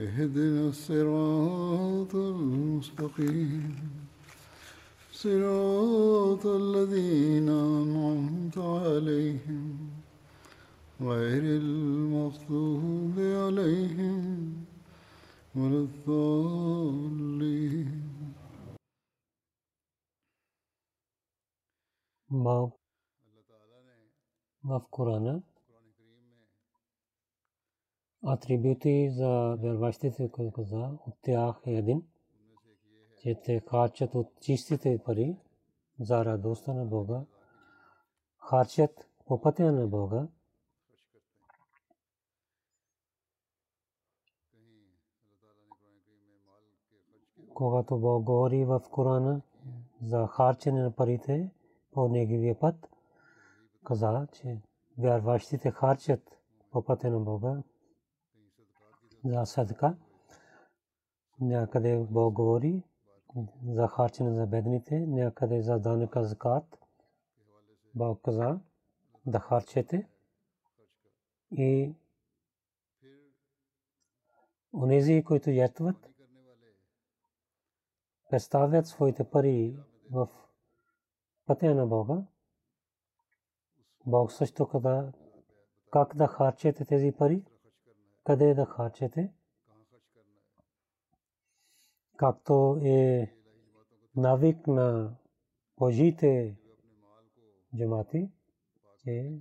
اهدنا الصراط المستقيم. صراط الذين أنعمت عليهم. غير المغضوب عليهم ولا الضالين. باب باب نعم. في атрибути за вярващите, който каза, от тях е един, че те харчат от чистите пари за радостта на Бога, харчат по пътя на Бога, когато Бог говори в Корана за харчене на парите по неговия път, каза, че вярващите харчат по пътя на Бога за садка. Някъде Бог говори за харчене за бедните, някъде за данъка закат. Бог каза да харчете и онези, които ятват, представят своите пари в пътя на Бога. Бог също каза как да харчете тези пари, къде да харчете. Както е навик на Божите джамати, че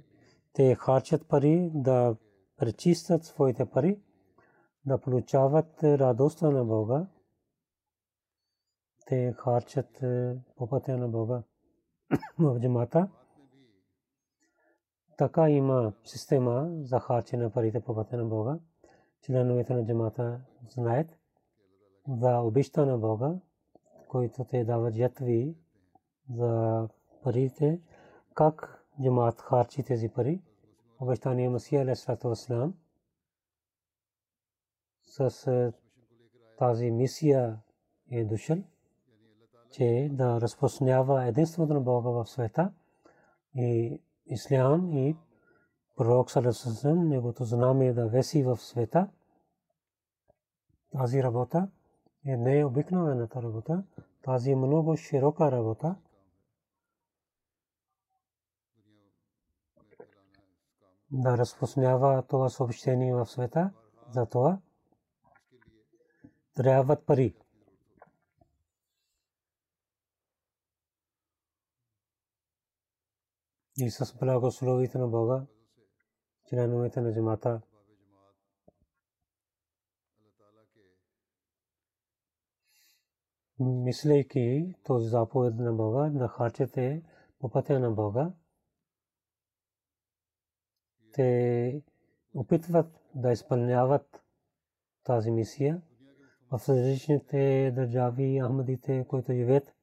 те харчат пари да пречистят своите пари, да получават радостта на Бога. Те харчат по пътя на Бога в джамата. Така има система за харчене на парите по пътя на Бога. Членовете на джамата знаят за обичта на Бога, които те дават ятви за парите, как джамат харчи тези пари. Обещание Масия Алейхиссалату Вассалам с тази мисия е дошъл, че да разпространява единството на Бога в света и ислям и пророк Салесъсън, неговото знамие да веси в света. Тази работа е не обикновената работа, тази е много широка работа. Да разпространява това съобщение в света, за това трябват пари. и с благословите на Бога, членовете на джамата. Мислейки този заповед на Бога, да харчете по пътя на Бога, те опитват да изпълняват тази мисия в различните държави, Ахмадите, които живеят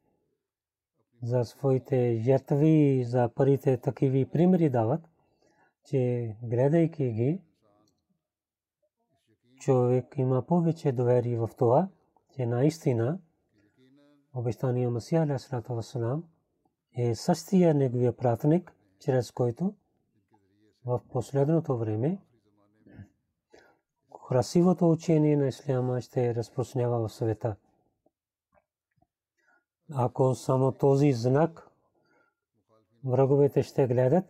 за своите жертви, за парите такива примери дават, че гледайки ги, човек има повече доверие в това, че наистина обещания Масия Алейхиссалату Вассалам е същия неговия пратеник, чрез който в последното време красивото учение на Исляма ще разпространява в света. Ако само този знак враговете ще гледат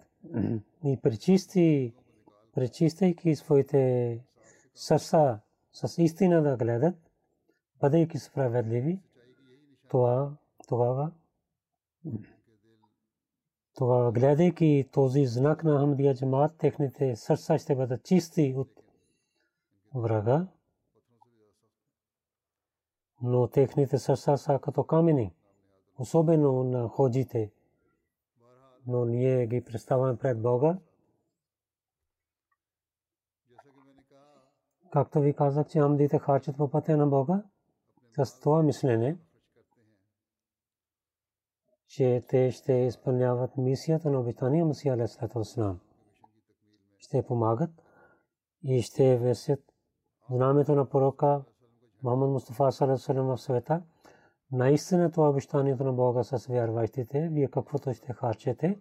и пречисти, пречистайки своите сърца с истина да гледат, бъдейки справедливи, това тогава тогава гледайки този знак на Ахмадия джамаат, техните сърца ще бъдат чисти от врага, но техните сърца са като камени, особено на ходжите. Но ние ги представяме пред Бога. Както ви казах, че амдите харчат по пътя на Бога, с това мислене, че те ще изпълняват мисията на обитания Масия Алейхиссалату Вассалам. Ще помагат и ще весят знамето на пророка Мухаммад Мустафа Салалалаху в света. Наистина това обещанието на Бога с вярващите, вие каквото ще харчете,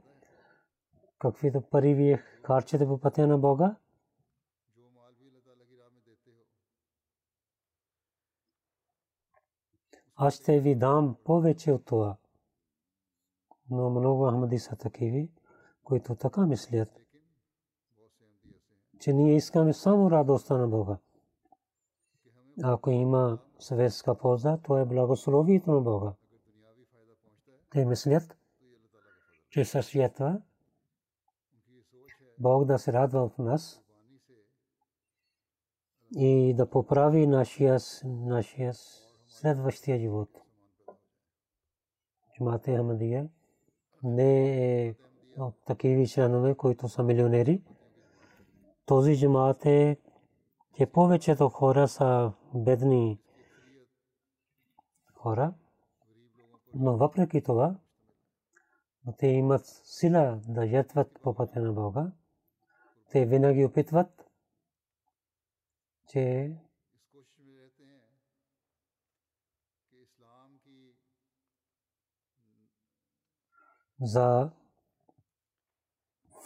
каквито пари вие харчете по пътя на Бога, аз ще ви дам повече от това но много Ахмади са такиви, които така мислят, че ние искаме само радостта на Бога. Ако има съветска полза, то е благословието на Бога. Те мислят, че със света Бог да се радва в нас и да поправи нашия, нашия следващия живот. Джумате Ахмадия не е от такива членове, които са милионери. Този джамаат е, че повечето хора са бедни хора, но въпреки това, те имат сила да жертват по пътя на Бога. Те винаги опитват, че за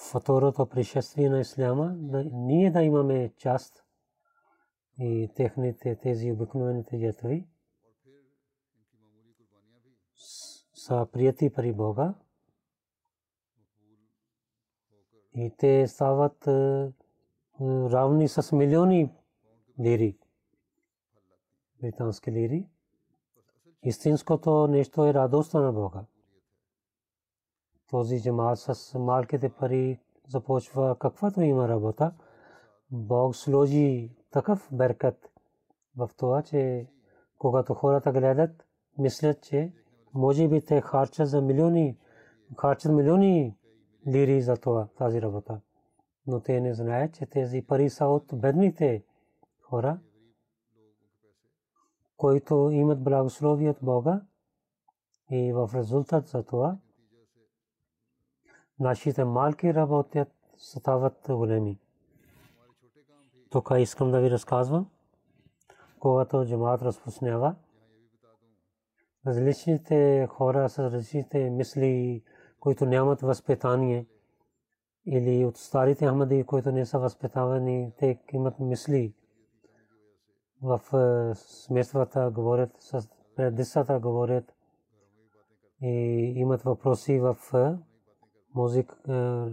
второто пришествие на Исляма, ние да имаме част и техните тези обикновените жертви са прияти при Бога и те стават равни с милиони лири, британски лири. Истинското нещо е радостта на Бога този джамаат с малките пари започва каквато има работа. Бог сложи такъв беркат в това, че когато хората гледат, мислят, че може би те харчат за милиони, харчат милиони лири за това, тази работа. Но те не знаят, че тези пари са от бедните хора, които имат благословие от Бога и в резултат за това нашите малки работят стават големи. Тук искам да ви разказвам, когато джамаат разпуснява, различните хора с различните мисли, които нямат възпитание, или от старите Ахмади, които не са възпитавани, те имат мисли. В смествата говорят, с предисата говорят и имат въпроси в мозик, е,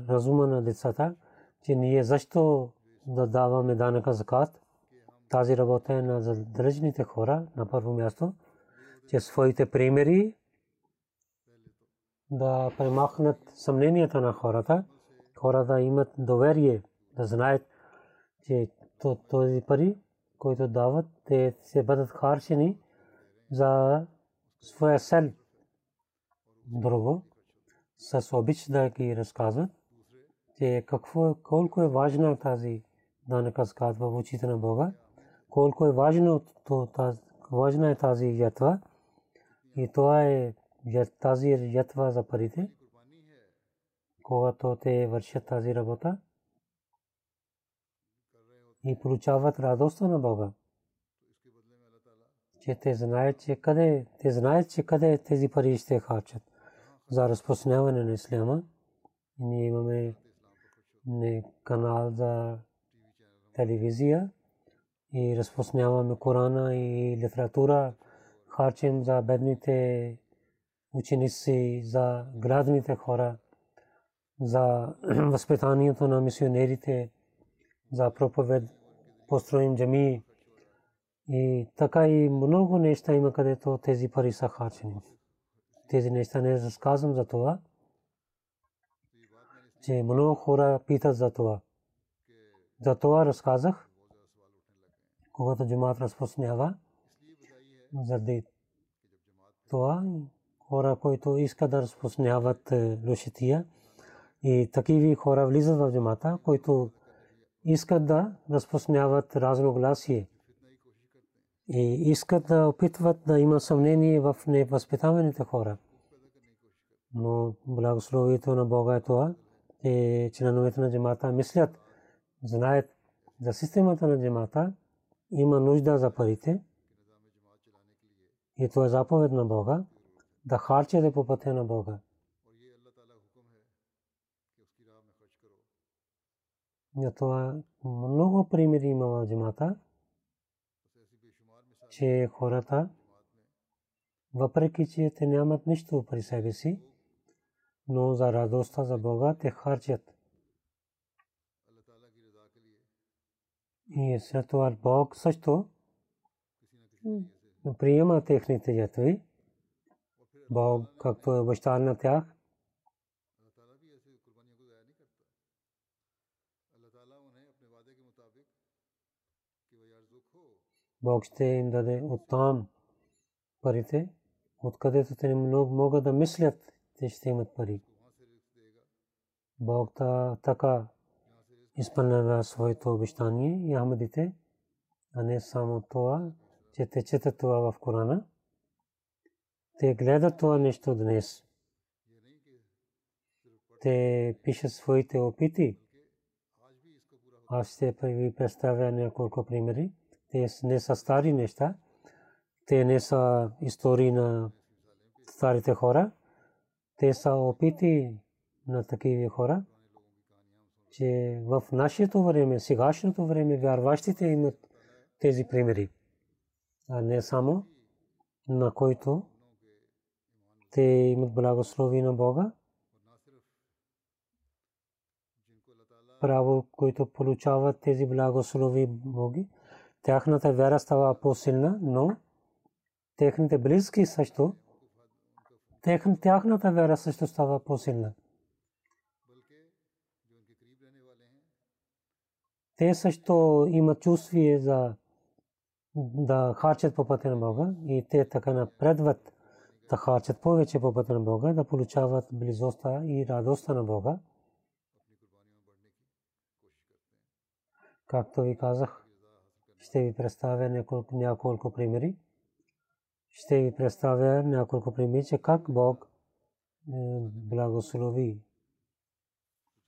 разума на децата, че ние защо да даваме данъка закат. Тази работа е на задължените хора на първо място, че своите примери да премахнат съмненията на хората. Хората имат доверие да знаят, че този пари, които дават, те се бъдат харчени за своя сел. Друго, с обич да ги разказват, че какво, колко е важна тази данъка закат в очите на Бога, колко е важно, то, тази, важна е тази ятва и това е тази ятва за парите, когато те вършат тази работа и получават радостта на Бога. Че те знаят, че къде, те знаят, че къде тези пари ще харчат за разпространяване на исляма. Ние имаме канал за телевизия и разпространяваме Корана и литература, харчим за бедните ученици, за градните хора, за възпитанието на мисионерите, за проповед, построим джами, И така и много неща има, където тези пари са харчени. Тези неща не разказвам за това, че много хора питат за това. За това разказах, когато джумат разпространява, заради това хора, които искат да разпространяват лошития и такиви хора влизат в джамата, които искат да разпространяват разногласие и искат да опитват да има съмнение в невъзпитаваните хора. Но благословието на Бога е това, че членовете на джамата мислят, знаят за системата на джамата, има нужда за парите. И това е заповед на Бога, да харчете по пътя на Бога. И това много примери има в джамата че хората, въпреки че те нямат нищо при себе си, но за радостта за Бога те харчат. И след това Бог също приема техните ятви. Бог, както е обещал на тях, Бог ще им даде оттам парите, откъдето те не могат да мислят, те ще имат пари. Бог та, така изпълнява своето обещание и Ахмадите, а не само това, че те четат това в Корана. Те гледат това нещо днес. Те пишат своите опити. Аз ще ви представя няколко примери. Те не са стари неща. Те не са истории на старите хора. Те са опити на такива хора, че в нашето време, сегашното време, вярващите имат тези примери. А не само на който те имат благослови на Бога. Право, които получават тези благослови Боги, тяхната вяра става по-силна, но техните близки също, тяхната вяра също става по-силна. Те също имат чувствие за да харчат по пътя на Бога и те така напредват да харчат повече по пътя на Бога, да получават близостта и радостта на Бога. Както ви казах, ще ви представя няколко, няколко примери. Ще ви представя няколко примери, че как Бог е, благослови.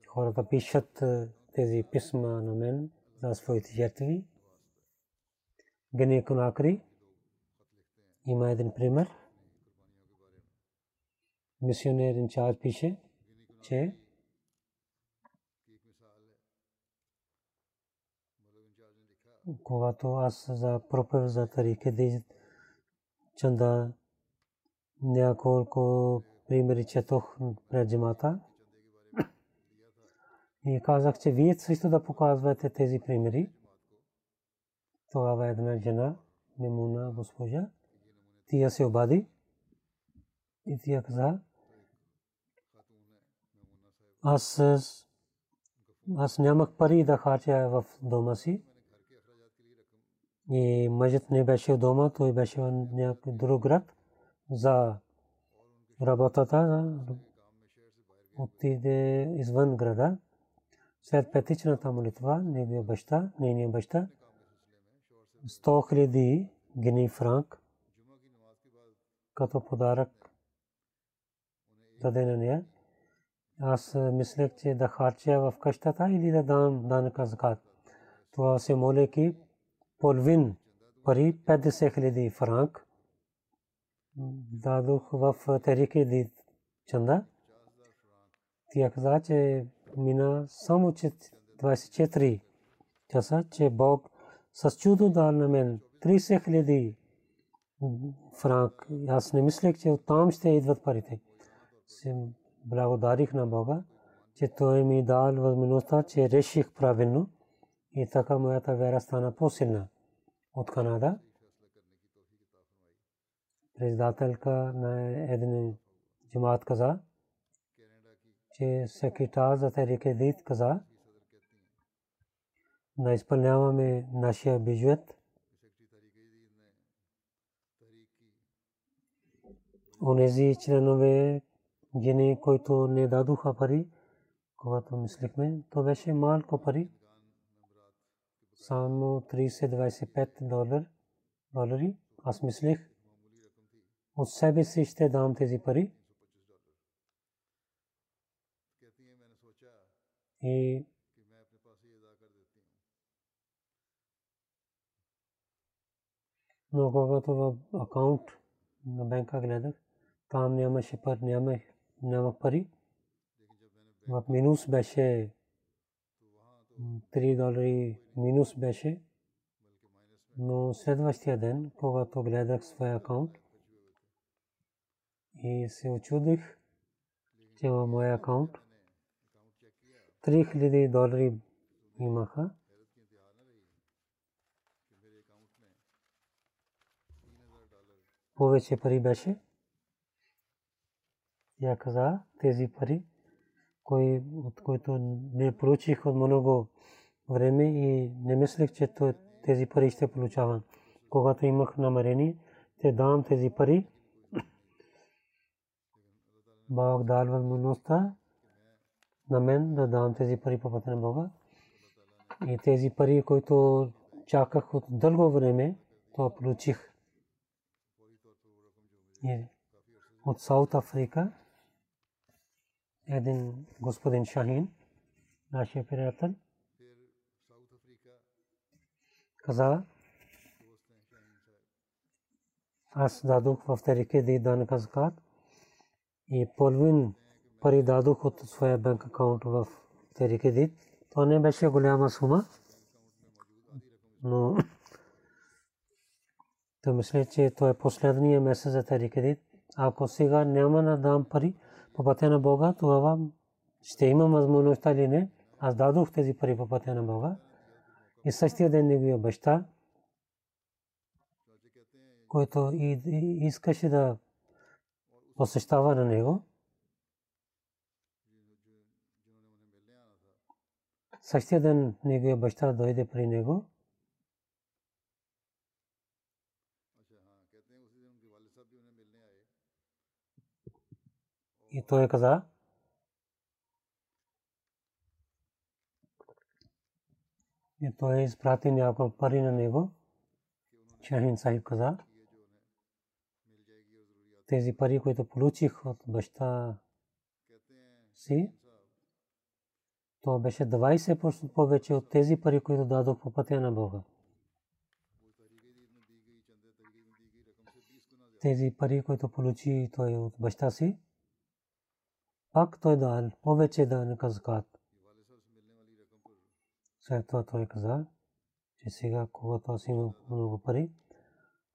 Хората пишат е, тези писма на мен за своите жертви. Гене Конакри има един пример. Мисионер инчарж пише, че когато аз за проповед за тарике да чанда няколко примери четох пред джамата и казах, че вие също да показвате тези примери. Тогава една жена, Мемуна госпожа, тия се обади и тия каза, аз аз нямах пари да харча в дома си. И мъжът не беше дома, той беше в някой друг град за работата. Отиде извън града. След петичната молитва, неговия баща, нейния баща, 100 хиляди гини франк като подарък даде на нея. Аз мислех, че да харча в къщата или да дам данъка закат. Това се молеки половин пари 50 хиляди франк дадох в Терике ди чанда. Тя каза, че мина само 24 часа, че Бог с чудо дал на мен 30 хиляди франк. Аз не мислех, че оттам ще идват парите. Благодарих на Бога, че Той ми дал възможността, че реших правилно и така моята вера стана по-силна от Канада. председателка на един джамаат каза, че секретар за Тарик Дит каза, да изпълняваме нашия бюджет. Онези членове, жени, които не дадоха пари, когато мислихме, то беше малко пари. Само 30-25 долари. Аз мислих, от себе си ще дам тези пари. И но когато в акаунт на банка гледах, там нямаше пари, нямах, нямах пари. В минус беше 3 долари минус беше. Но следващия ден, когато гледах своя акаунт и се очудих, че моя акаунт 3000 долари имаха. повече пари беше. Я каза, тези пари, кои, от които не получих от много време и не мислех, че тези пари ще получавам. Когато имах намерение, те дам тези пари. Бог дал възможността на мен да дам тези пари по пътя на Бога. И тези пари, които чаках от дълго време, то получих от Саут Африка един господин Шахин, нашия приятел, каза, аз дадох в Терике Ди Данка Закат и половин пари дадох от своя банк акаунт в Терике Ди. То не беше голяма сума, но то мисля, че то е последния месец за тази кредит. Ако сега няма да дам пари по пътя на Бога, тогава ще има възможността или не. Аз дадох тези пари по пътя на Бога. И същия ден неговия баща, който искаше да посещава на него, същия ден неговия баща дойде при него И той каза, и той изпрати няколко пари на него. Шахин Сахиб каза, тези пари, които получих от баща си, то беше 20% повече от тези пари, които дадох по пътя на Бога. Тези пари, които получи той от баща си, пак той дал повече да не казкат. След това той каза, че сега, когато аз имам много пари,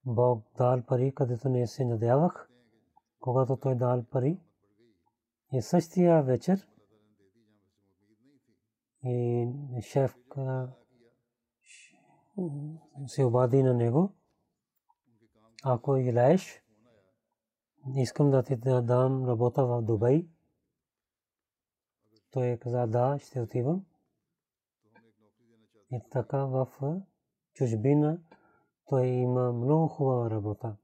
Бог дал пари, където не се надявах, когато той дал пари. И същия вечер и шеф се обади на него, ако желаеш, искам да ти дам работа в Дубай. Той каза, да, ще отивам. И така в чужбина той има много хубава работа.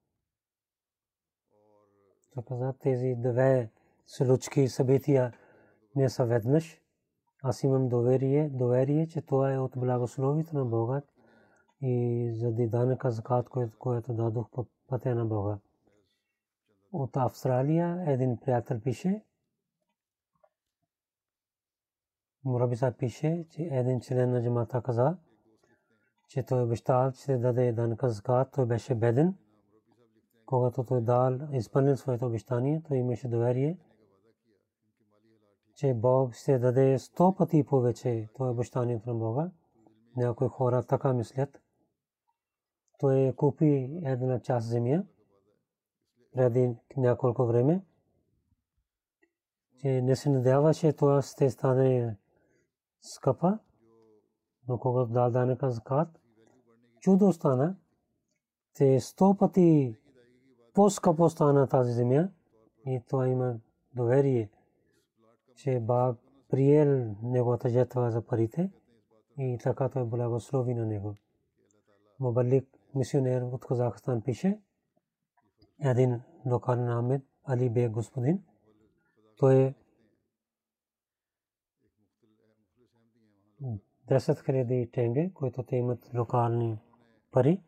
Той каза, тези две случки събития не са веднъж. Аз имам доверие, доверие, че това е от благословите на Бога и заради данъка закат, което дадох по пътя на Бога. От Австралия един приятел пише, Мурабиса пише, че един член на джамата каза, че той обещал, че даде данка закат, той беше беден. Когато той дал, изпълнил своето обещание, той имаше доверие, че Бог ще даде сто пъти повече. Това е обещанието на Бога. Някои хора така мислят. Той купи една част земя преди няколко време, че не се надяваше това ще стане скъпа, но когато дал данъка закат, чудо стана, те сто пъти по-скъпо стана тази земя и това има доверие, че Бог приел неговата жертва за парите и така той благослови на него. Мубалик мисионер от Казахстан пише, един локален Ахмед Али бе господин, той 10 хиляди тенге, които те имат локални пари.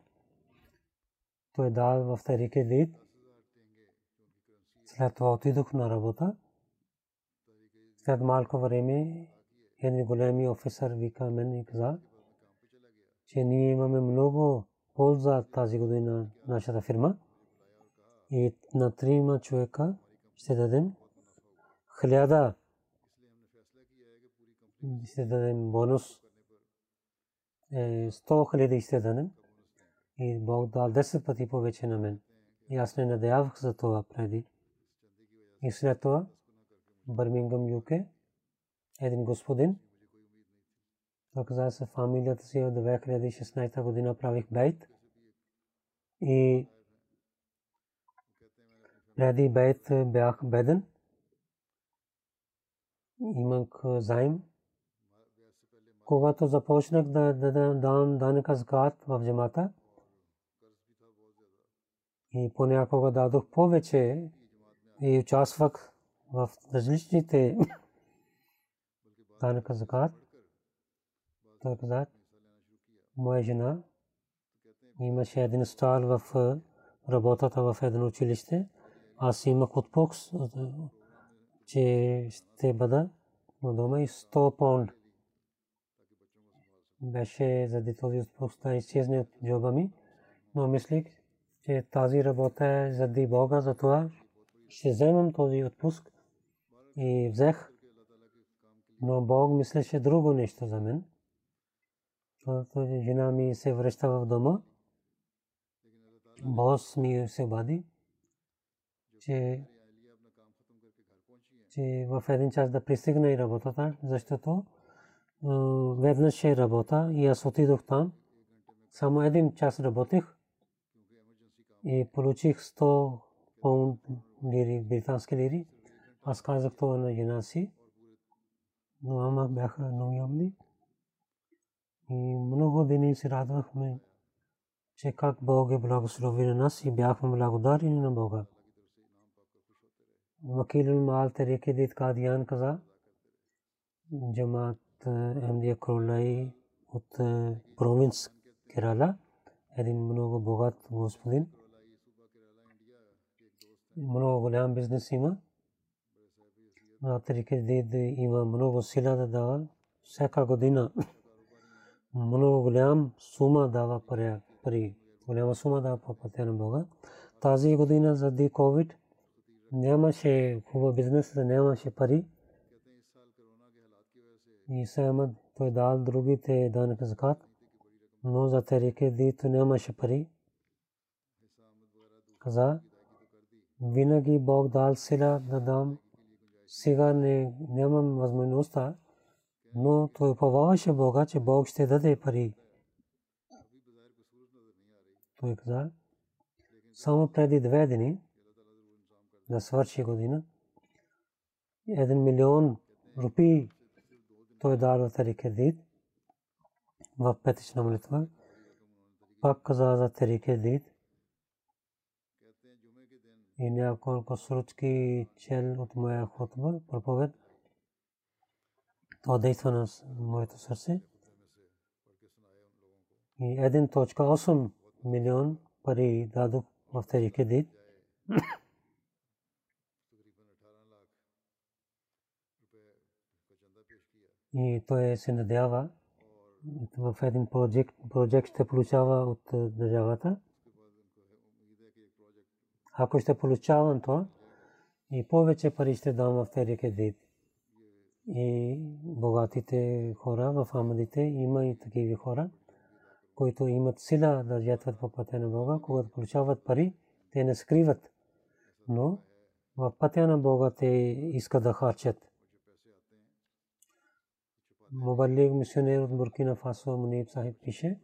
Той дал в Тарике Дид. След това отидох на работа. След малко време един големи офисър вика мен и каза, че ние имаме много полза тази година нашата фирма. И на трима човека ще дадем хиляда ще дадем бонус. 100 хиляди ще дадем. И Бог дал 10 пъти повече на мен. И аз не надявах за това преди. И след това Бърмингъм, ЮК, един господин, той каза се фамилията си от 2016 година правих бейт. И преди бейт бях беден. Имах заем когато започнах да дам данъка закат в джамата и понякога дадох повече и участвах в различните данъка закат. Той каза, моя жена имаше един стал в работата в едно училище. Аз имах отпуск, че ще бъда на дома и 100 паунд беше заради този отпуск да изчезне от джоба ми, но мислих, че тази работа е заради Бога, затова ще вземам този отпуск и взех. Но Бог мислеше друго нещо за мен. Този жена ми се връща в дома. Бос ми се обади, че, че в един час да пристигне и работата, защото веднъж е работа и аз отидох там. Само един час работих и получих 100 паунд лири, британски лири. Аз казах това на жена си. Но ама бяха неуемни. И много дни се радвахме, че как Бог е благослови на нас и бяхме благодарени на Бога. Вакил Мал Тарике Дит Кадиян каза, джамат Емдия Кролай от провинц Керала, един много богат господин. Много голям бизнес има. На Тарике Дид има много сила да дава. Всяка година много голям сума дава пари. Голяма сума дава по пътя на Бога. Тази година заради COVID нямаше хубав бизнес, нямаше пари. И Самад той дал другите данък закат, но за терике ди то нямаше пари. Каза, винаги Бог дал сила да дам. Сега не, нямам възможността, но той поваваше Бога, че Бог ще даде пари. Той каза, само преди две дни, да свърши година, един милион рупии той дал тарике дид в петична молитва. Пак каза за тарике дид. И няколко срочки чел от моя хотба, проповед. Това действа на моето сърце. И 1.8 милион пари дадох в тарике дид. и той се надява в един проект, проект ще получава от държавата. Ако ще получавам това, и повече пари ще дам в Терека вид. И богатите хора в Амадите има и такива хора, които имат сила да жертват по пътя на Бога. Когато получават пари, те не скриват. Но в пътя на Бога те искат да харчат. Мобалик мисионер от Буркина Фасо Муниб Сахиб пише,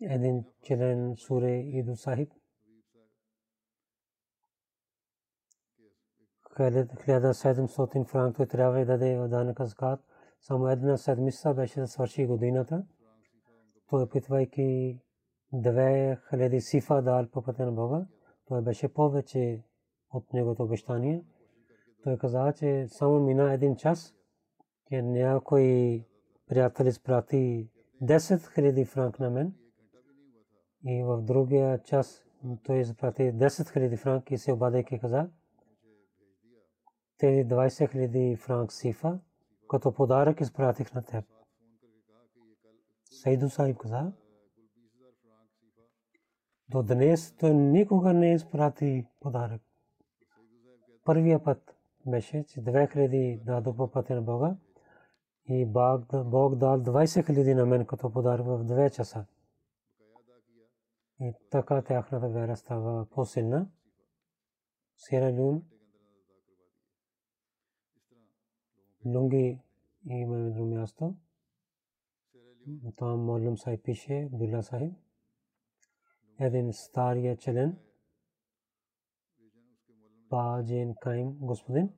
един член суре Иду Сахиб. 1700 франк трябва да даде данъка закат. Само една седмица беше да свърши годината. Той питвайки две хиляди сифа дал по пътя на Бога. Той беше повече от неговото обещание. Той каза, че само мина един час, че някой приятел изпрати 10 000 франк на мен. И в другия час той изпрати 10 000 франк и се обадейки каза, тези 20 000 франк сифа, като подарък изпратих на теб. Сайду Сахиб каза, до днес той никога не изпрати подарък. Първия път беше, че 2000 дадох по пътя на Бога и Бог дал 20 000 на мен като подарък в 2 часа. И така тяхната вера става по-силна. Сера Люн Лунги има друго място. Там Моллам Сахиб пише, Абдулла Сахиб. Един стария член, Баджен Кайм, господин.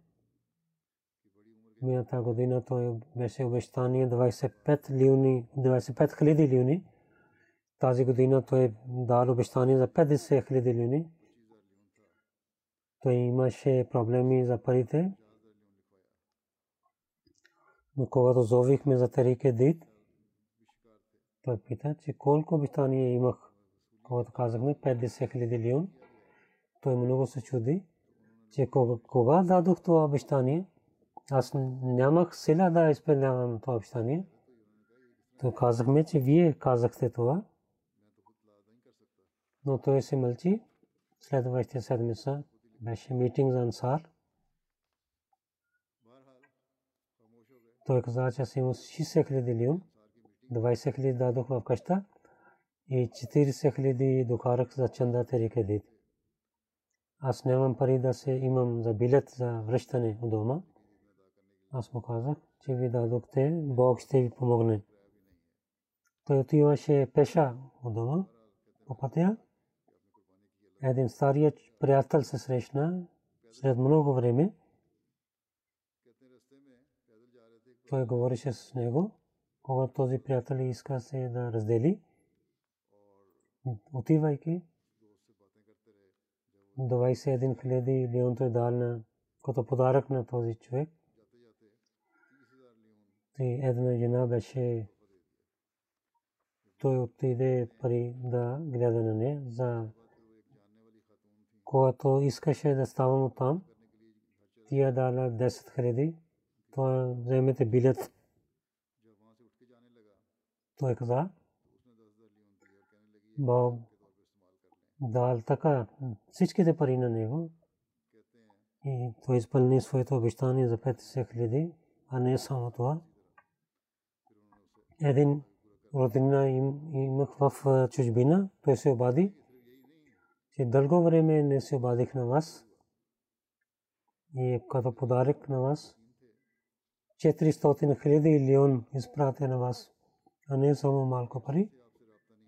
Мината година той беше обещание 25 лиуни, 25 хиляди лиуни. Тази година той дал обещание за 50 хиляди лиуни. Той имаше проблеми за парите. Но когато зовихме за Тарике Дит, той пита, че колко обещания имах. Когато казахме 50 хиляди лион, той много се чуди, че кога дадох това обещание, аз нямах сила да изпълнявам това обещание. То казахме, че вие казахте това. Но той се мълчи. Следващия седмица беше митинг за Ансар. Той каза, че аз имам 60 хиляди лион, 20 хиляди дадох в къща и 40 хиляди докарах за чанда Терика Дит. Аз нямам пари да се имам за билет за връщане от дома. Аз му казах, че ви дадохте, Бог ще ви помогне. Той отиваше пеша от дома по пътя. Един старият приятел се срещна след много време. той говореше с него, когато този приятел иска се да раздели, отивайки, 21 хиляди лион той дал на като подарък на този човек. И една жена беше той отиде пари да гледа на нея за когато искаше да ставам от там. Тия дала 10 хиляди това вземете билет. Той каза, Бог дал така всичките пари на него и той изпълни своето обещание за 50 хиляди, а не само това. Един родина имах в чужбина, той се обади, че дълго време не се обадих на вас и като подарък на вас 400 хиляди лион изпрати на вас, а не само малко пари.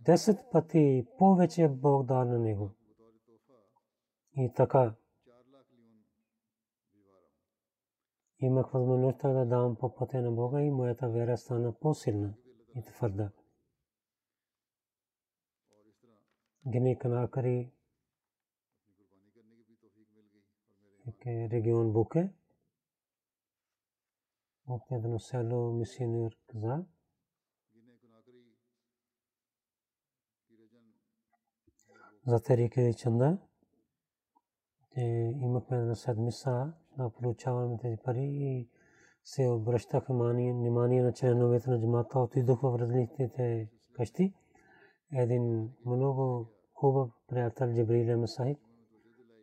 Десет пъти повече Бог да на него. И така. Имах възможността да дам по пътя на Бога и моята вера стана по-силна и твърда. Гини Канакари регион Буке от едно село мисионер каза. За Терике Чанда. Имахме една седмица да получаваме тези пари и се обръщах внимание на членовете на джамата. Отидох в различните къщи. Един много хубав приятел Джабрил Масайб,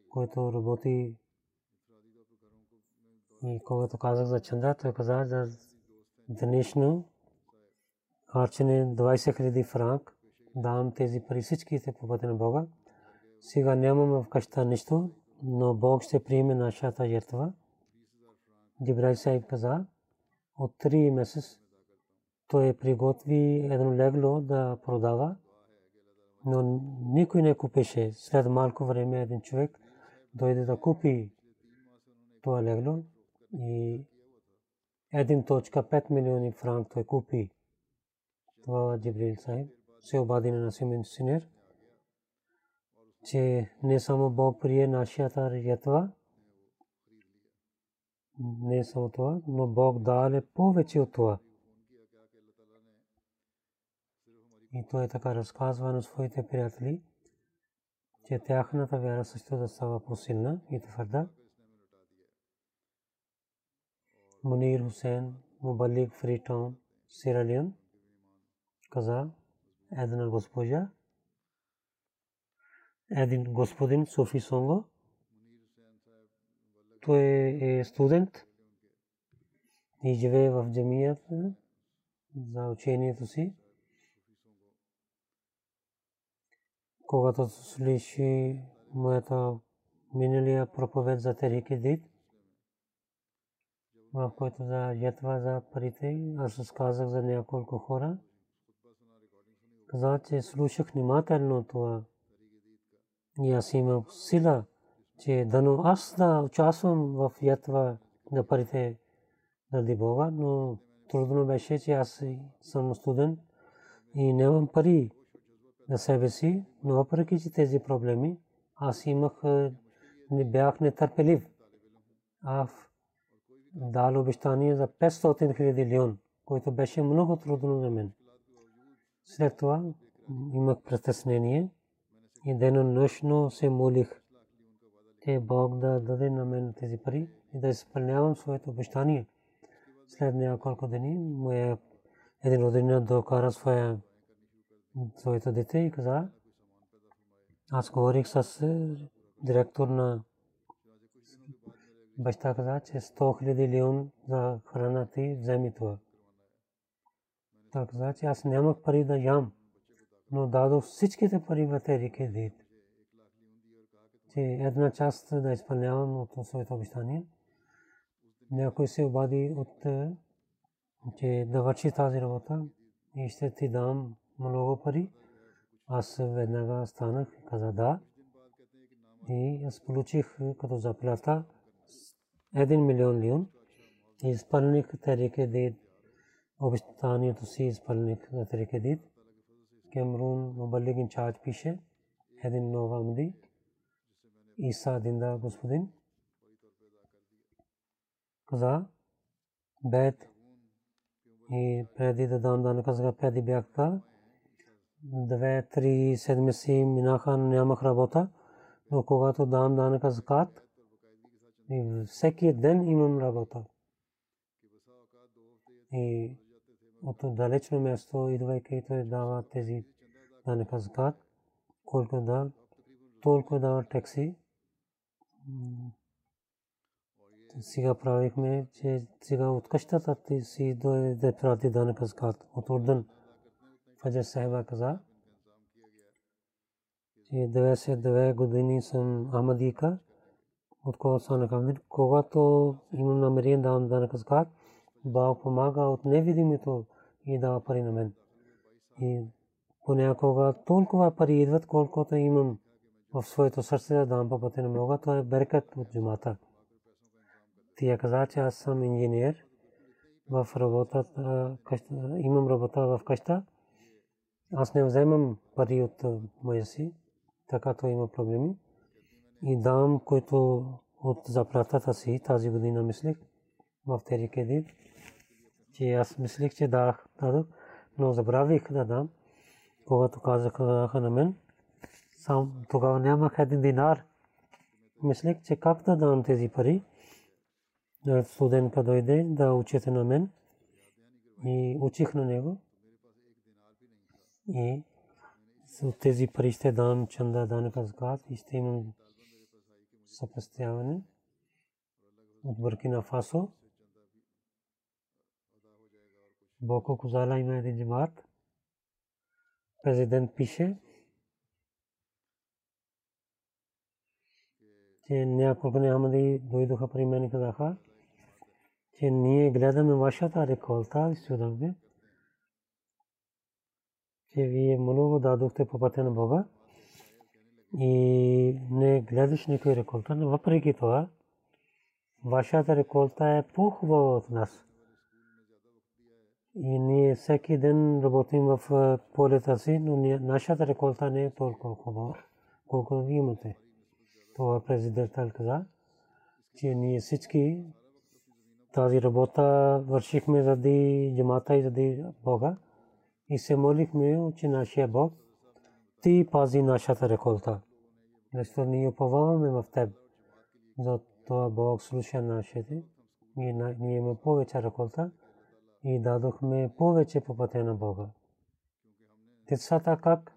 който работи и когато казах за чанда, той каза за днешно харчене 20 000 франк. Давам тези пари всичките по пътя на Бога. Сега нямам в къща нищо, но Бог ще приеме нашата жертва. Джибрай Сайб каза, от 3 месец той приготви едно легло да продава но никой не купеше. След малко време един човек дойде да купи това легло и 1.5 милиони франк той купи. Това Джибрил Сайб се обади на Насимин Синер, че не само Бог прие нашата ятва, не само това, но Бог даде повече от това. И той така разказва на своите приятели, че тяхната вяра също да става по-силна и твърда. Мунир Хусейн, Мубалик Фритаун, Сиралион, каза една госпожа, един господин Софи Сонго, той е студент и живее в джамията за учението си. Когато слуши моята миналия проповед за Терики Дид, в който за ятва за парите, аз разказах за няколко хора. Каза, че слушах внимателно това. И аз имам сила че дано аз да участвам в ятва на парите заради Бога, но трудно беше, че аз съм студент и нямам пари на себе си, но въпреки че тези проблеми, аз имах, не бях нетърпелив. Аз дал обещание за 500 хиляди лион, който беше много трудно за мен. След това имах притеснение и денонощно се молих че Бог да даде на мен тези пари и да изпълнявам своето обещание. След няколко дни моя един родина докара своя своето дете и каза, аз говорих с директор на баща каза, че 100 хиляди лион за храна ти вземи това. Той каза, че аз нямах пари да ям, но дадох всичките пари в тези кредит че една част да изпълнявам от своето обещание. Някой се обади от че да върши тази работа и ще ти дам много пари. Аз веднага станах и каза да. И аз получих като заплата 1 милион лион. И изпълних Терике Дид. Обещанието си изпълних на Терике Дид. Кемрун Мубалик инчарж пише. Един нова Амди. Иса Динда господин каза бед и преди да дам данъка за преди бяха две-три седмици минаха, нямах работа, но когато дам данъка закат, и всеки ден имам работа. И от далечно място, идвайки, той дава тези данъка закат, колко да, толкова дава такси, сега правихме, че сега от къщата ти си дойде прати данък азкат от Урдан. Фаджа Сахиба каза, че 92 години съм Амадика, от кога са накамдир. Когато имам намерение да дам азкат, Бог помага от невидимото и дава пари на мен. И понякога толкова пари идват, колкото имам в своето сърце да дам по пътя на Бога, това е беркат от джумата. Тя каза, че аз съм инженер в работата, имам работа в къща. Аз не вземам пари от моя си, така то има проблеми. И дам, който от заплатата си тази година мислих в Терикеди, че аз мислих, че дах, дадох, но забравих да дам, когато казаха на мен, сам тогава нямах един динар. Мислех, че как да дам тези пари. Студентка дойде да учите на мен и учих на него. И с тези пари ще дам чанда данъка закат и ще имам съпъстяване от Буркина Фасо. Боко Козала има един джамат. Президент пише, че няколко нямади дойдоха при мен и казаха, че ние гледаме вашата реколта и студове. че вие много дадохте по пътя на Бога и не гледаш никой реколта, но въпреки това, вашата реколта е по-хубава от нас. И ние всеки ден работим в полета си, но нашата реколта не е толкова хубава, колкото вие имате. Това президент каза, че ние всички тази работа вършихме заради джамата и заради Бога и се молихме, че нашия Бог ти пази нашата реколта. Защото ние уповаваме в теб. За това Бог слуша нашите ние имаме повече реколта и дадохме повече по пътя на Бога. Децата как?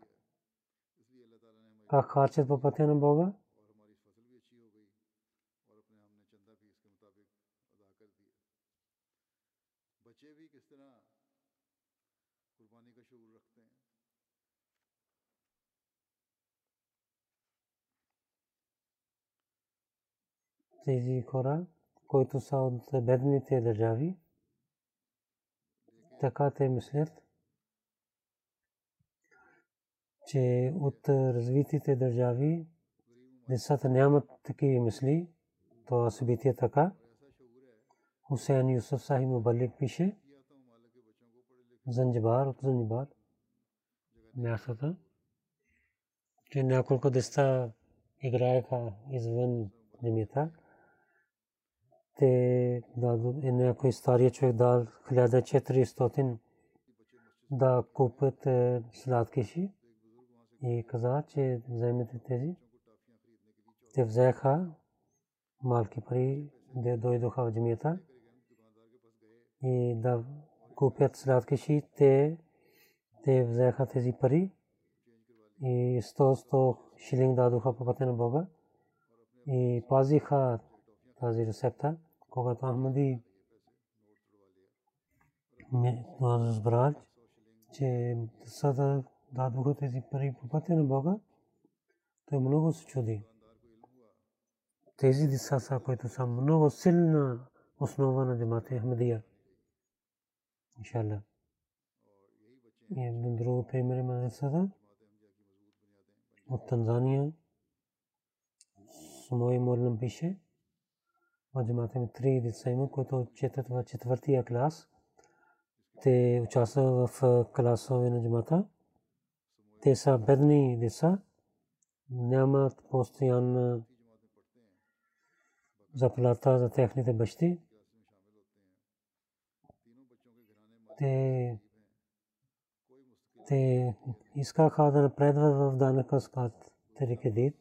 Как харчат по пътя на Бога? Тези хора, които са от бедните държави, така те мислят, че от развитите държави децата нямат такива мисли. Това събитие така. Хусейн Юсуф Сахи Мубалик пише Занджибар от Занджибар мястото, че няколко деца играеха извън земята те дадат някой стария човек дал 1400 да купят сладкиши и каза, че вземете тези. Те взеха малки пари, да дойдоха в джамията и да купят сладкиши. Те, те взеха тези пари и 100-100 шилинг дадоха по пътя на Бога и пазиха тази рецепта когато Ахмади ме разбрал, че сада дадоха тези пари по пътя на Бога, той много се чуди. Тези деца са, които са много силна основа на джамата Ахмадия. Иншалла. И един друг пример има децата от Танзания. С мой молен пише, в джамата ми три деца има, които четат в четвъртия клас. Те участват в класове на джамата. Те са бедни деца, нямат постоянна заплата за техните бащи. Те те искаха да напредват в данъка с кредит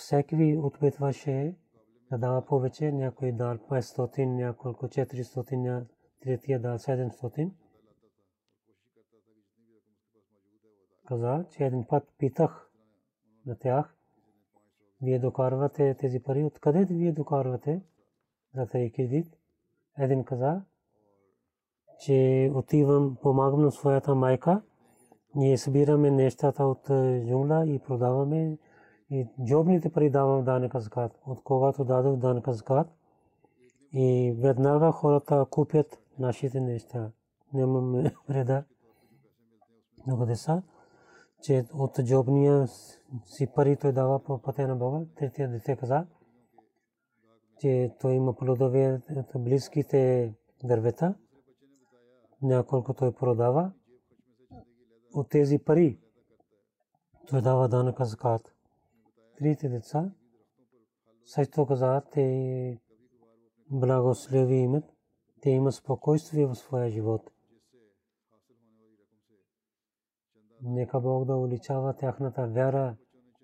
всеки ви опитваше да дава повече, някой дал 500, няколко 400, третия дал 700. Каза, че един път питах на тях, вие докарвате тези пари, откъде вие докарвате за тези кредит? Един каза, че отивам, помагам на своята майка, ние събираме нещата от джунгла и продаваме и джобните пари давам данъка закат. От когато дадох данъка закат и веднага хората купят нашите неща. Нямаме вреда. Много деца, че от джобния си пари той дава по пътя на Бога. Третия дете каза, че той има плодове от близките дървета. Няколко той продава. От тези пари той дава данъка закат трите деца също каза, те благослови имат, те имат спокойствие в своя живот. Нека Бог да уличава тяхната вяра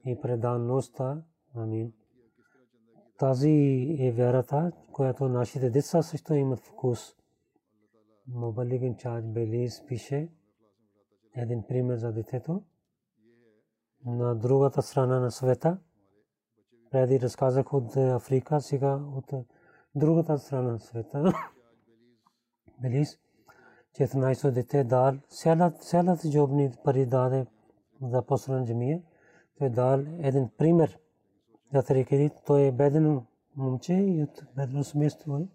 и преданността. Амин. Тази е вярата, която нашите деца също имат вкус. Мобалигин Чач Белис пише един пример за детето на другата страна на света. Преди разказах от Африка, сега от другата страна на света. Белиз, 14 дете дал, цялата джобни пари даде за посран джамия. Той дал един пример за тарикеди. Той е беден момче и от бедно семейство е.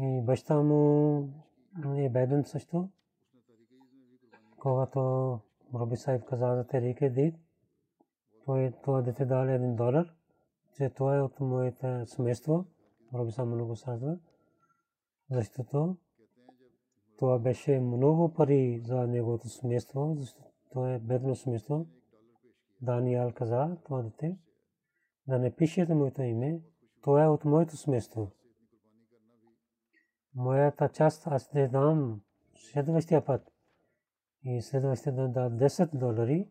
И баща му е беден също. Когато Роби Сайб каза за Терике Дид, той това дете дали един долар, че това е от моето семейство. Роби Сайб много сазва, защото това беше много пари за неговото семейство, защото това е бедно семейство. Даниел каза това дете, да не пишете моето име, това е от моето семейство. Моята част аз не дам следващия път. И следващия да дам 10 долари,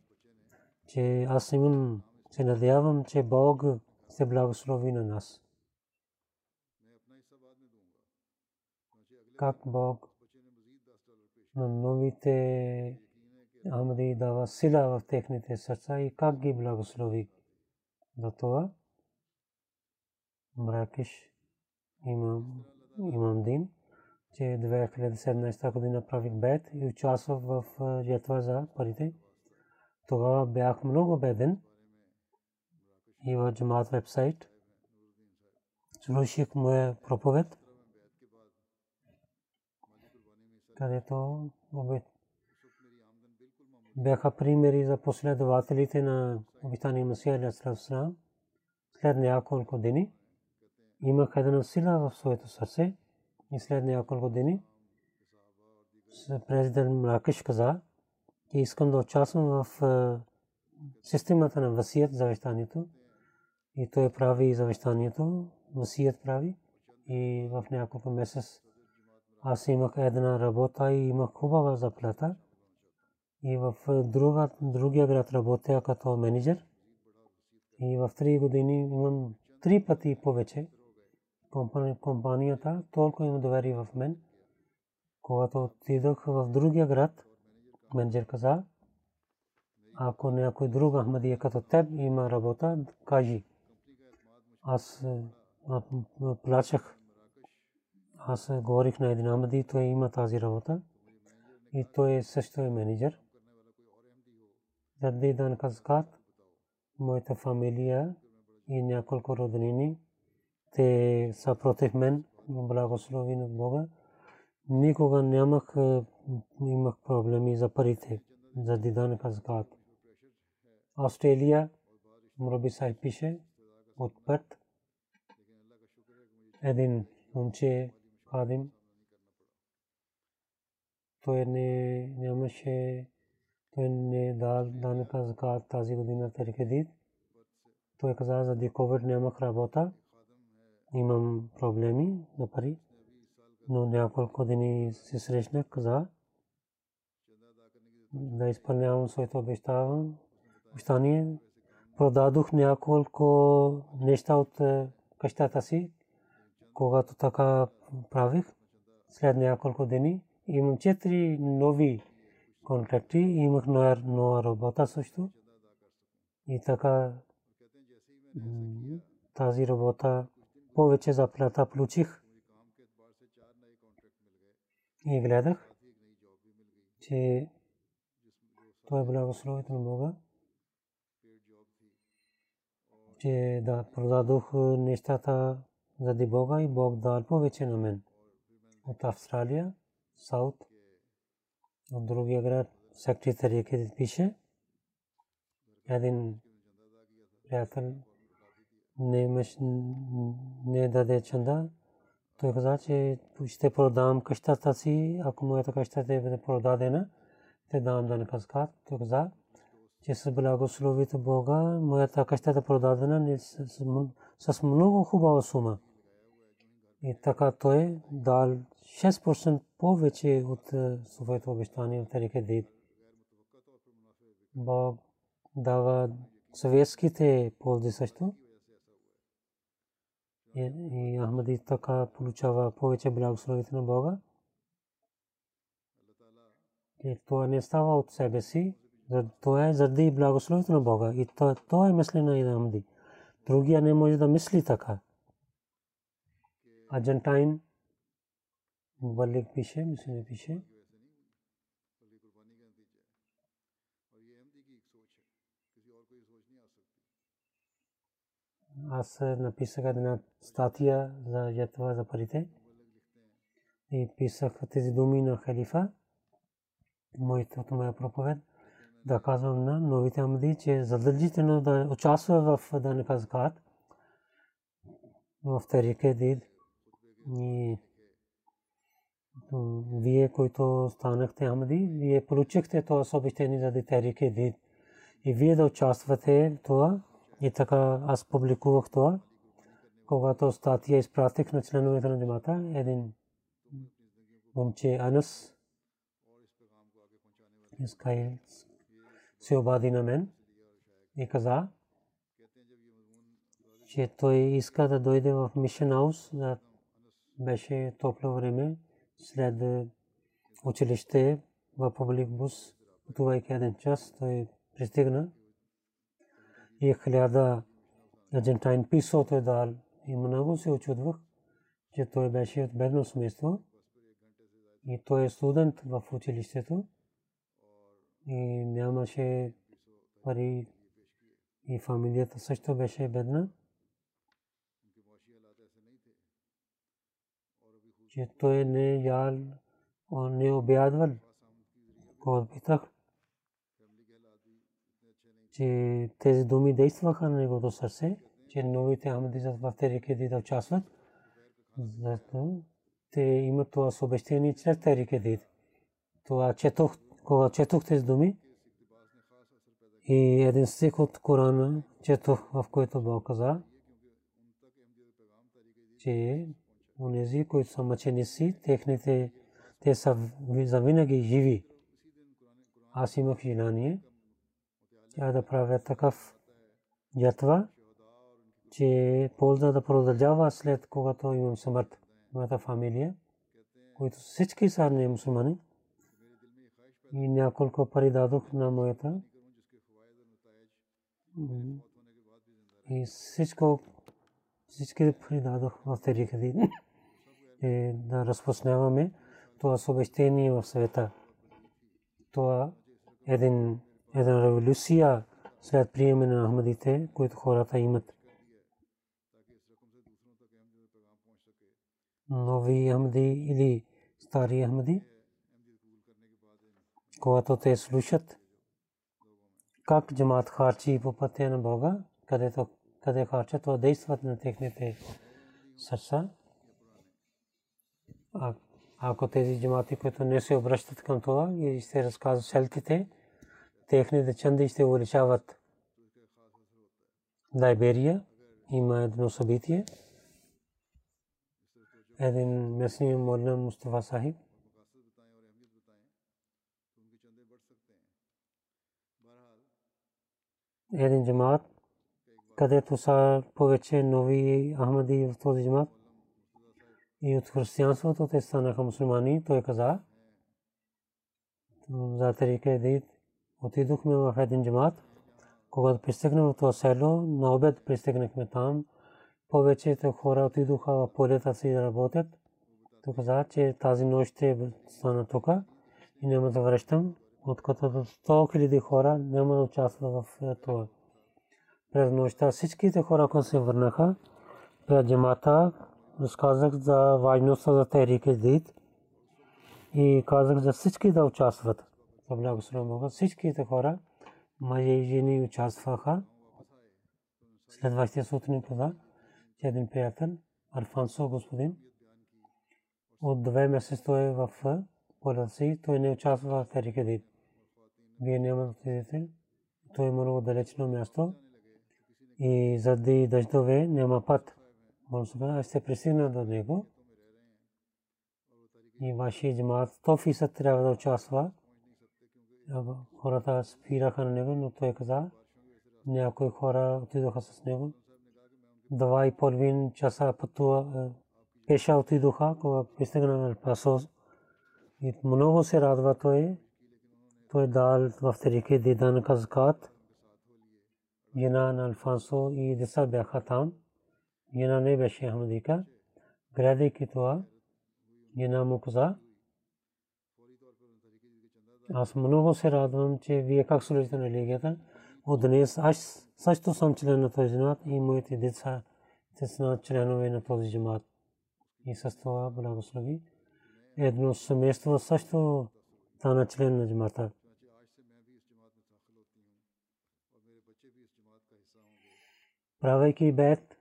че аз имам, се надявам, че Бог се благослови на нас. Как Бог на новите Амади дава сила в техните сърца и как ги благослови. За това Мракиш имам имам дин, че 2017 година правих бед и участвах в жетва за парите. Тогава бях много беден. И в джамат вебсайт слушах моя проповед, където бяха примери за последователите на обитания Масия Алясалам след няколко дни имах една сила в своето сърце и след няколко години президент Мракиш каза, че искам да участвам в е, системата на васият завещанието. И той прави завещанието, васият прави. И в няколко месец аз имах една работа и имах хубава заплата. И в друга, другия град работя като менеджер. И в три години имам три пъти повече компанията. Толкова има доверие в мен. Когато отидох в другия град, менеджер каза, ако някой друг Ахмадия като теб има работа, кажи. Аз плачах. Аз говорих на един Ахмади, той има тази работа. И той също е менеджер. Зади дан казкат, моята фамилия и няколко роднини те са против мен, благослови на Бога. Никога нямах, имах проблеми за парите, за дидан казкат. Австралия, Мроби Сай пише от Пърт. Един момче Кадим. Той не нямаше, той не дал данъка закат тази година Терикедит. Той каза, за COVID нямах работа имам проблеми на пари, но няколко дни се срещнах, каза да изпълнявам своето обещание. Продадох няколко неща от е, къщата си, когато така правих. След няколко дни имам четири нови контракти, имах нова работа също. И така тази работа повече заплата получих. И гледах, че това е благословието на Бога, че да продадох нещата заради Бога и Бог дал повече на мен. От Австралия, Саут, от другия град, секретария, където пише, един приятел не, не даде чанда, той каза, че ще продам къщата си, ако моята къща те бъде продадена, те дам да не казкат. Той каза, че с благословите Бога, моята къща е продадена с много хубава сума. И така той дал 6% повече от своето обещание в Тарике Дид. Бог дава съветските ползи също и Ахмади така получава повече благословите на Бога. Това не става от себе си, това е заради благословите на Бога. И това е мислене на Ахмади. Другия не може да мисли така. Аржентайн Валик пише, мисля пише. аз написах една статия за ятва за парите. и писах тези думи на халифа, моето моя проповед, да казвам на новите амди, че задължително да участва в данъка закат, в тарике дид. И вие, които станахте амди, вие получихте това съобщение за тарике дид. И вие да участвате в това. И така аз публикувах това. Когато статия изпратих на членовете на джамата, един момче Анас Искай се обади на мен и каза, че той иска да дойде в Мишен Хаус. Беше топло време след училище в публик бус. Пътувайки един час, той пристигна и хиляда аржентайн писо той дал. И много се очудвах, че той беше от бедно семейство. И той е студент в училището. И нямаше пари. И фамилията също беше бедна. Че той не ял, он не обядвал. Кога питах, че тези думи действаха на неговото сърце, че новите Ахмади в тези да участват. Защото те имат това съобщение чрез Тарикедит. Това четох, кога четох тези думи и един стих от Корана четох, в който Бог каза, че онези, които са мъченици, техните, те са завинаги живи. Аз имах желание тя да правя такъв ятва, че полза да продължава след когато имам смърт моята фамилия, които всички са не мусулмани. И няколко пари дадох на моята. И всичко, всички пари дадох в Терикади. И да разпространяваме това съобщение в света. Това един, една революция след приемане на Ахмадите, които хората имат. нови Ахмади или стари Ахмади, когато те слушат как джамат харчи по пътя на Бога, където къде харчат, то действат на техните сърца. А, ако тези джамати, които не се обръщат към това и се разказват селките, техните чанди ще увеличават. Лайберия има едно събитие един местния молна Мустафа Сахиб. Един джамат, където са повече нови Ахмади в този джамат. И от християнството те станаха мусулмани. Той каза, за тарика Едид, отидохме в един джамат. Когато пристигнахме в това село, на обед пристигнахме там повечето хора отидоха в полета си да работят. Той каза, че тази нощ ще стана тук и няма да връщам, откато 100 хиляди хора няма да участват в е, това. През нощта всичките хора, които се върнаха, пред джамата, разказах за важността за Терик Дид и казах за всички да участват. Всичките хора, мъже и жени участваха. Следващия сутрин казах, един приятел, Алфансо господин. От две месеца той е в полета си, той не участва в Терикедит. Вие няма да отидете. Той е много далечно място. И заради дъждове няма път. Може се пристигна до него. И вашия джамат 100% трябва да участва. Хората спираха на него, но той каза, някои хора отидоха с него два и половин часа пътува, пеша отидоха, кога пристигна на Пасос. И много се радва той. Той дал в Терике Дидан Казкат. Жена на Алфансо и деца бяха там. Жена не беше Хамадика. Гледайки това, жена му каза, аз много се радвам, че вие как служите на религията. От днес аз също съм член на този джамат и моите деца те са членове на този джамат. И с това благослови. едно семейство също стана член на джамата. Правейки бед,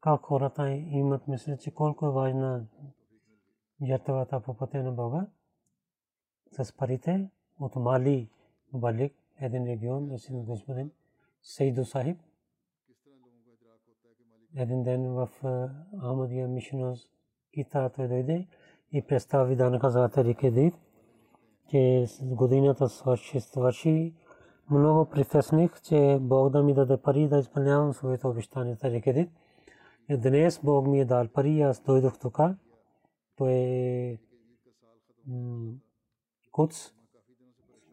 как хората имат мисля, че колко е важна жертвата по пътя на Бога с парите от Мали, Балик, един регион, един господин Сейдо Сахиб. Един ден в Ахмадия Мишнос Кита той дойде и представи данъка за Тарике Дид, че годината свърши много притесних, че Бог да ми даде пари да изпълнявам своите обещания Тарике Дид. И днес Бог ми е дал пари, аз дойдох тук. Той е Куц,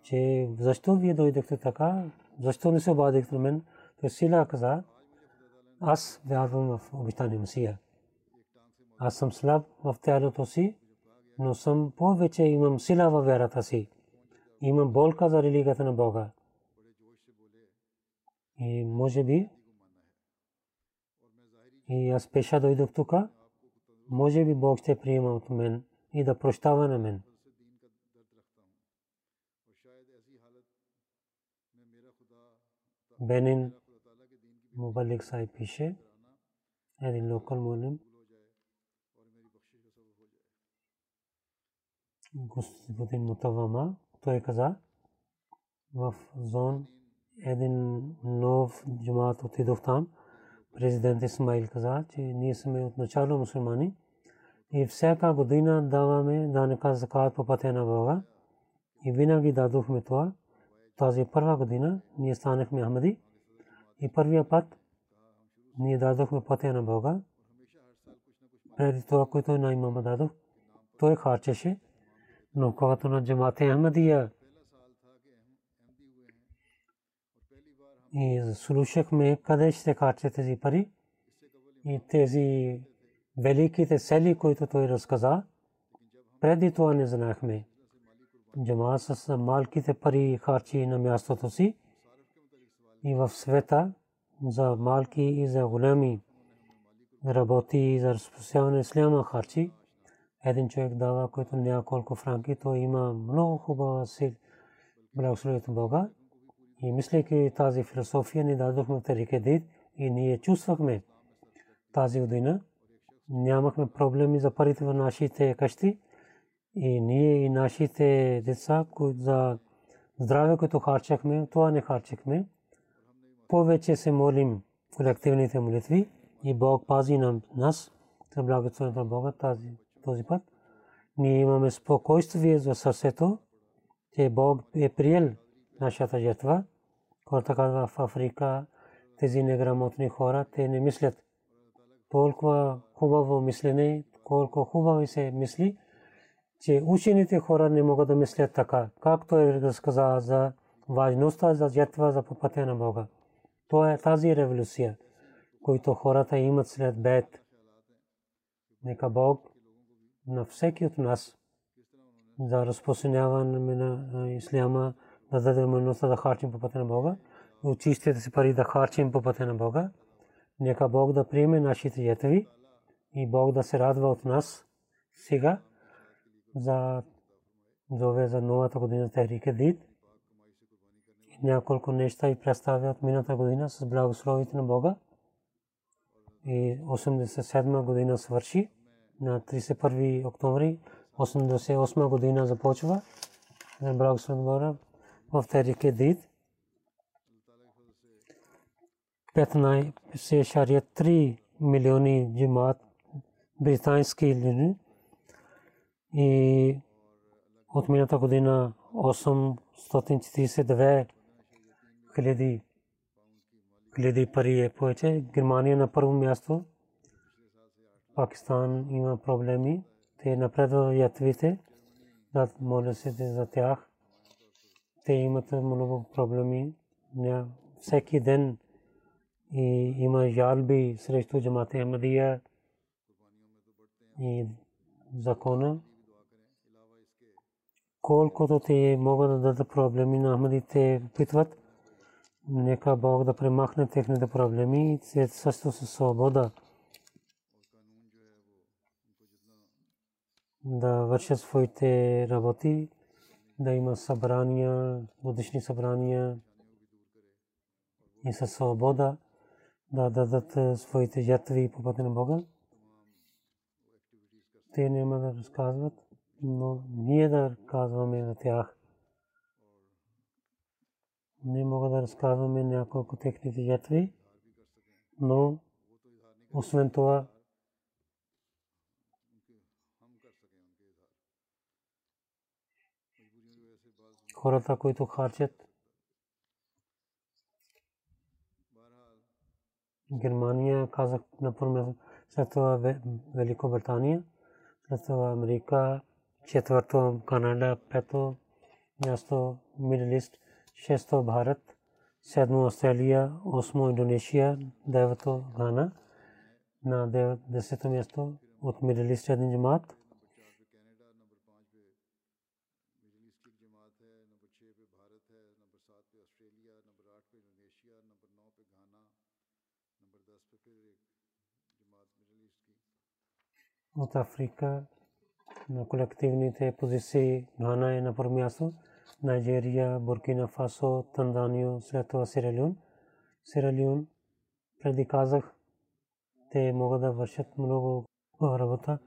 че защо вие дойдохте така, защо не се обадихте на мен, той сила каза, аз вярвам в обитание Месия. Аз съм слаб в тялото си, но съм повече имам сила във вярата си. Имам болка за религията на Бога. И може би, и аз пеша дойдох тук, може би Бог ще приема от мен и да прощава на мен. Бенин Мубалик Сай пише, един локал молим, господин Мутавама, той каза, в зон един нов джумат отидох там, президент Исмаил каза, че ние сме от начало мусулмани и всяка година даваме данъка закат по пътя на Бога и винаги дадохме това. Тази първа година ние станахме Ахмади и първия път ние дадохме пътя на Бога. Преди това, което на имама дадох, той харчеше, но когато на джамата Ахмадия и слушахме къде ще харче тези пари и тези великите сели, които той разказа, преди това не знаехме. Джама с малките пари харчи на мястото си и в света за малки и за големи работи за разпространяване исляма харчи. Един човек дава, който няколко франки, то има много хубава сил. Благословението Бога. И мислейки тази философия, ни дадохме Тарике Дид и ние чувствахме тази година. Нямахме проблеми за парите в нашите къщи и ние и нашите деца, за здраве, което харчахме, това не харчихме. Повече се молим колективните молитви и Бог пази нам нас. За благословението на Бога тази, този път. Ние имаме спокойствие за сърцето, че Бог е приел нашата жертва. Хората казва в Африка, тези неграмотни хора, те не мислят толкова хубаво мислене, колко хубаво се мисли, че учените хора не могат да мислят така, както е разказа за важността за жертва за пътя на Бога. То е тази революция, която хората имат след бед. Нека Бог на всеки от нас за разпространяване на исляма да даде възможността да харчим по пътя на Бога, учистите си пари да харчим по пътя на Бога. Нека Бог да приеме нашите jetви и Бог да се радва от нас сега за зове за новата година Техрика Дид. Няколко неща и представя от миналата година с благословите на Бога. И 87 година свърши на 31 октомври 88 година започва. Благословен Бога в Техрика Дид. 15,3 милиони джимат британски лини и от миналата година 842 хиляди хиляди пари е повече. Германия на първо място. Пакистан има проблеми. Те напредват ятвите. Да моля се за тях. Те имат много проблеми. Всеки ден и има жалби срещу джамата Ахмадия и закона. Колкото те могат да дадат проблеми на Ахмадите питват, нека Бог да премахне техните проблеми и също със свобода. да вършат своите работи, да има събрания, годишни събрания и със свобода да дадат своите жертви по пътя на Бога. Те няма да разказват, но ние да казваме на тях. Не мога да разказваме няколко техните жертви, но освен това хората, които харчат Германия, казах на първо след това Великобритания, след това Америка, четвърто Канада, пето място Мидл шесто Бхарат, седмо Австралия, осмо Индонезия, девето Гана, на десето място от Мидл един джамат, от Африка на колективните позиции Гана е на първо място, Найджерия, Буркина Фасо, Танзания, след това Сиралион. Сиралион, преди казах, те могат да вършат много работа,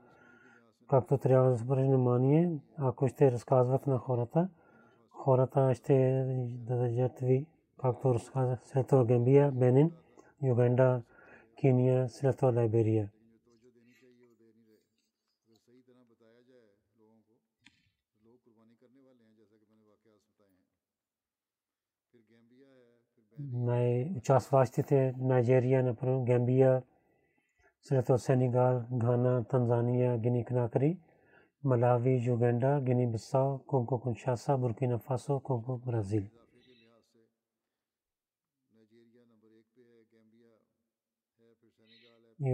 както трябва да се обърне внимание, ако ще разказват на хората, хората ще дадат жертви, както разказах, след това Гамбия, Бенин, Юганда, Кения, след това Лайберия. най-участващите Найджерия, например, Гамбия, след това Сенегал, Гана, Танзания, Гини Кнакри, Малави, Юганда, Гини Бисао, Конго Киншаса, Буркина Фасо, Конго Бразил. И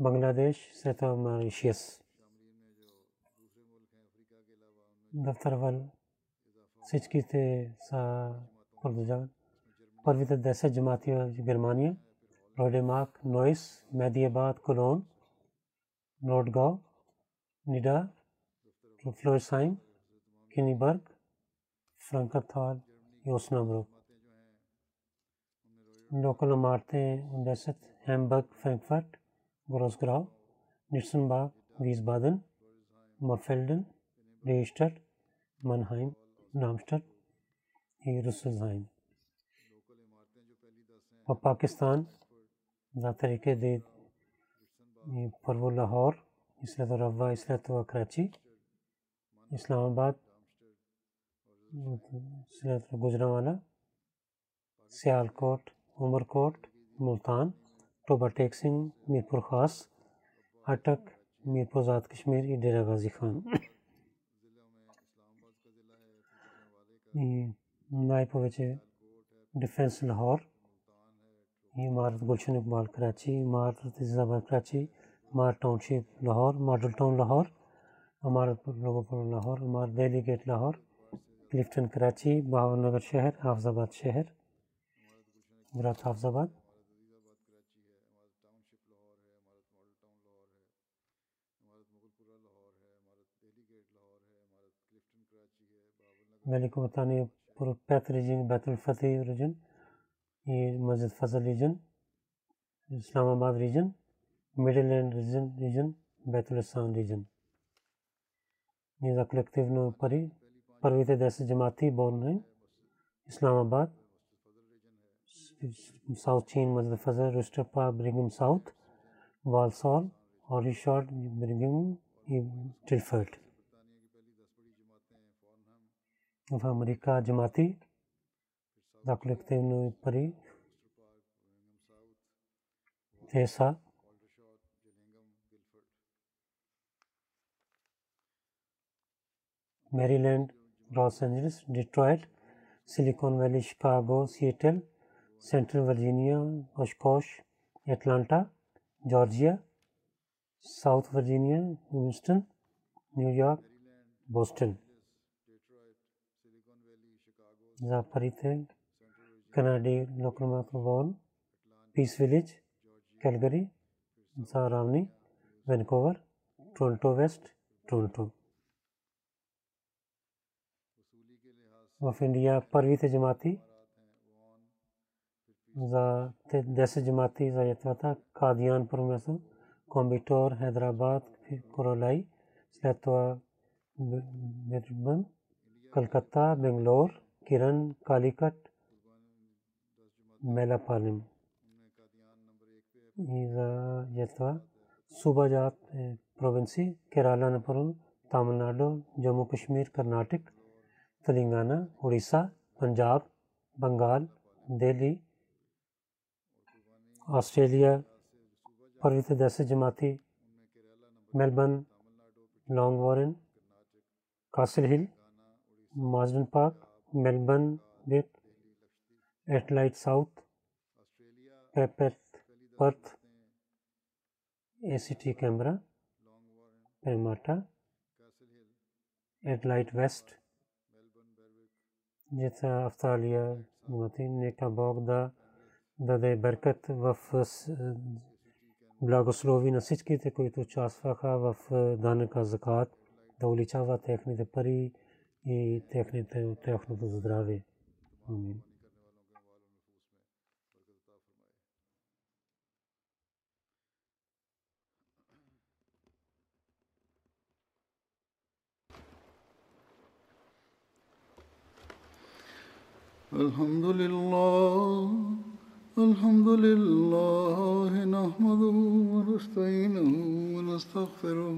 участващите други държави от Африка, те големите джамати, Германия, на първо място Британия, Холанд, Бангладеш, след това Маришиас. Дафтарвал всичките са продължават. Първите 10 джамати в Германия, Родемак, Нойс, Медиабад, Колон, Нордгау, Нида, Флойсайм, Кенибърг, Франкатал и Оснабрук. Local Marte 10, Hamburg, Frankfurt, Grossgrau, Nitzenbach, Wiesbaden, Morfelden, Reichstadt, Mannheim, Darmstadt и Rüsselsheim. В Пакистан за трике де първо Лахор, и след това Рава, и след това Крачи, Исламабад, след ٹوبر ٹیک سنگھ میرپور خاص اٹک میرپور زاد کشمیر ڈیرا غازی خان نائب وجہ ڈیفینس لاہور عمارت گلشن اقبال کراچی عمارت عزیز آباد کراچی عمارت ٹاؤن شپ لاہور ماڈل ٹاؤن لاہور عمارت لوگوں لاہور عمارت دہلی گیٹ لاہور کلفٹن کراچی بہاول نگر شہر حافظ آباد شہر گرات حافظ آباد Великобритания пет регион, Бетул Фатих регион и Масjid Фазл регион, Исламабад регион, Мидленд регион, Бетул Асан регион. Ние за колективно пари, първите 10 джамати борни, Исламабад, South Chain, Masjid Fazl, Rooster Park, Brigham South, Walsall, Orishard, Brigham и в Америка джамати за колективно пари. Те са Maryland, Los Angeles, Detroit, Silicon Valley, Chicago, Seattle, Central Virginia, Oshkosh, Atlanta, Georgia, South Virginia, Houston, New York, Boston. за парите. Канади Локрамат Вон, Пис Вилидж, Калгари, за Равни, Ванкувър, Торонто Вест, Торонто. В Индия първите джамати за 10 джамати за ятвата Кадиян първо Комбитор, Хайдерабад, Королай, след کرن کالیکٹ میلا پالم صوبہ جات پروونسی کیرالہ نپرل تامل ناڈو، جموں کشمیر، کرناٹک، تلنگانہ، اڑیسہ، پنجاب، بنگال، دہلی، آسٹریلیا پروت دس جماعتی، میلبرن، لانگ وارن، کاسل ہل مارجن پارک ملبن وپ ایٹلائٹ ساؤتھ پیپت پرتھ اے سی ٹی کیمرہ پیماٹا ایٹلائٹ ویسٹ جیسا افتالیہ نیکا باغ دا دے برکت وف بلاگوسلووی نسچ کی تے کوئی تو چاسفا خا وف دان کا زکوٰۃ دولی چاوا تیخنی تے پری и техните, техното здраве. Амин. الحمد لله الحمد لله نحمده ونستعينه ونستغفره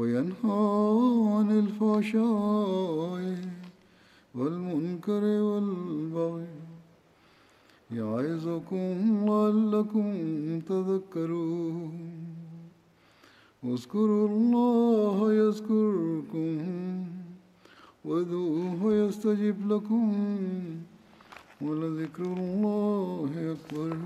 وينهى عن الفحشاء والمنكر والبغي يعظكم لعلكم تذكرون اذكروا الله يذكركم وادعوه يستجب لكم ولذكر الله أكبر